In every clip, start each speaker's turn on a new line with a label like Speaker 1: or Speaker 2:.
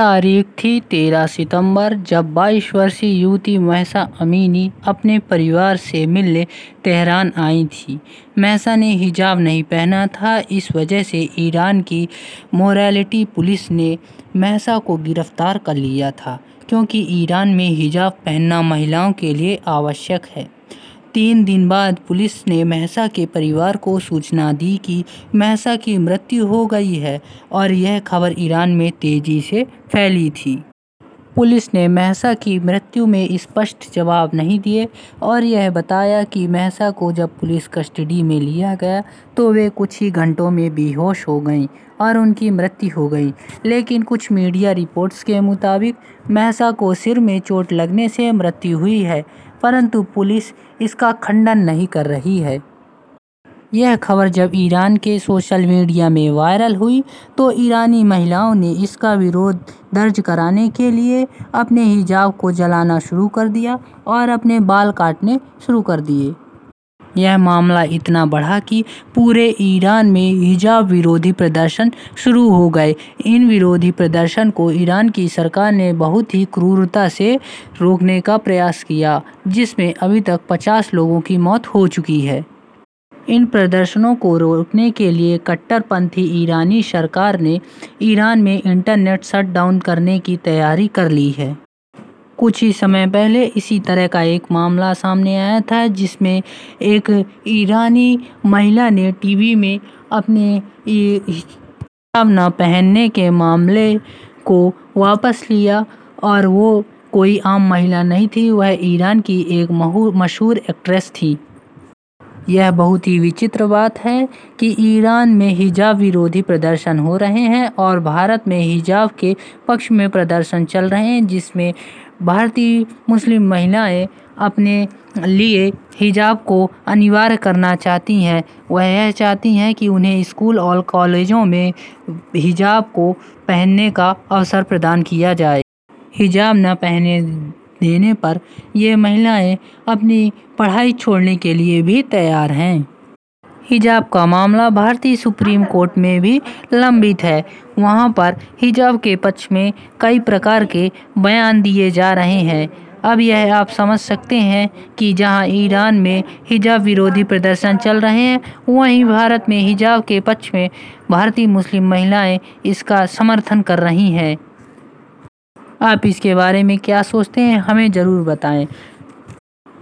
Speaker 1: तारीख थी 13 सितंबर, जब 22 वर्षीय युवती महसा अमीनी अपने परिवार से मिलने तेहरान आई थी। महसा ने हिजाब नहीं पहना था, इस वजह से ईरान की मोरालिटी पुलिस ने महसा को गिरफ़्तार कर लिया था, क्योंकि ईरान में हिजाब पहनना महिलाओं के लिए आवश्यक है। तीन दिन बाद पुलिस ने महसा के परिवार को सूचना दी कि महसा की मृत्यु हो गई है और यह खबर ईरान में तेज़ी से फैली थी। पुलिस ने महसा की मृत्यु में स्पष्ट जवाब नहीं दिए और यह बताया कि महसा को जब पुलिस कस्टडी में लिया गया तो वे कुछ ही घंटों में बेहोश हो गईं और उनकी मृत्यु हो गई। लेकिन कुछ मीडिया रिपोर्ट्स के मुताबिक, महसा को सिर में चोट लगने से मृत्यु हुई है। परंतु पुलिस इसका खंडन नहीं कर रही है। यह खबर जब ईरान के सोशल मीडिया में वायरल हुई तो ईरानी महिलाओं ने इसका विरोध दर्ज कराने के लिए अपने हिजाब को जलाना शुरू कर दिया और अपने बाल काटने शुरू कर दिए। यह मामला इतना बढ़ा कि पूरे ईरान में हिजाब विरोधी प्रदर्शन शुरू हो गए। इन विरोधी प्रदर्शन को ईरान की सरकार ने बहुत ही क्रूरता से रोकने का प्रयास किया, जिसमें अभी तक 50 लोगों की मौत हो चुकी है। इन प्रदर्शनों को रोकने के लिए कट्टरपंथी ईरानी सरकार ने ईरान में इंटरनेट शट डाउन करने की तैयारी कर ली है। कुछ ही समय पहले इसी तरह का एक मामला सामने आया था, जिसमें एक ईरानी महिला ने टीवी में अपने हिजाब न पहनने के मामले को वापस लिया और वो कोई आम महिला नहीं थी, वह ईरान की एक मशहूर एक्ट्रेस थी। यह बहुत ही विचित्र बात है कि ईरान में हिजाब विरोधी प्रदर्शन हो रहे हैं और भारत में हिजाब के पक्ष में प्रदर्शन चल रहे हैं, जिसमें भारतीय मुस्लिम महिलाएँ अपने लिए हिजाब को अनिवार्य करना चाहती हैं। वह यह चाहती हैं कि उन्हें स्कूल और कॉलेजों में हिजाब को पहनने का अवसर प्रदान किया जाए। हिजाब न पहने देने पर ये महिलाएँ अपनी पढ़ाई छोड़ने के लिए भी तैयार हैं। हिजाब का मामला भारतीय सुप्रीम कोर्ट में भी लंबित है। वहाँ पर हिजाब के पक्ष में कई प्रकार के बयान दिए जा रहे हैं। अब यह आप समझ सकते हैं कि जहाँ ईरान में हिजाब विरोधी प्रदर्शन चल रहे हैं, वहीं भारत में हिजाब के पक्ष में भारतीय मुस्लिम महिलाएँ इसका समर्थन कर रही हैं। आप इसके बारे में क्या सोचते हैं, हमें ज़रूर बताएँ।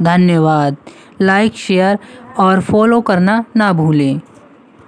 Speaker 1: धन्यवाद। लाइक, शेयर और फॉलो करना ना भूलें।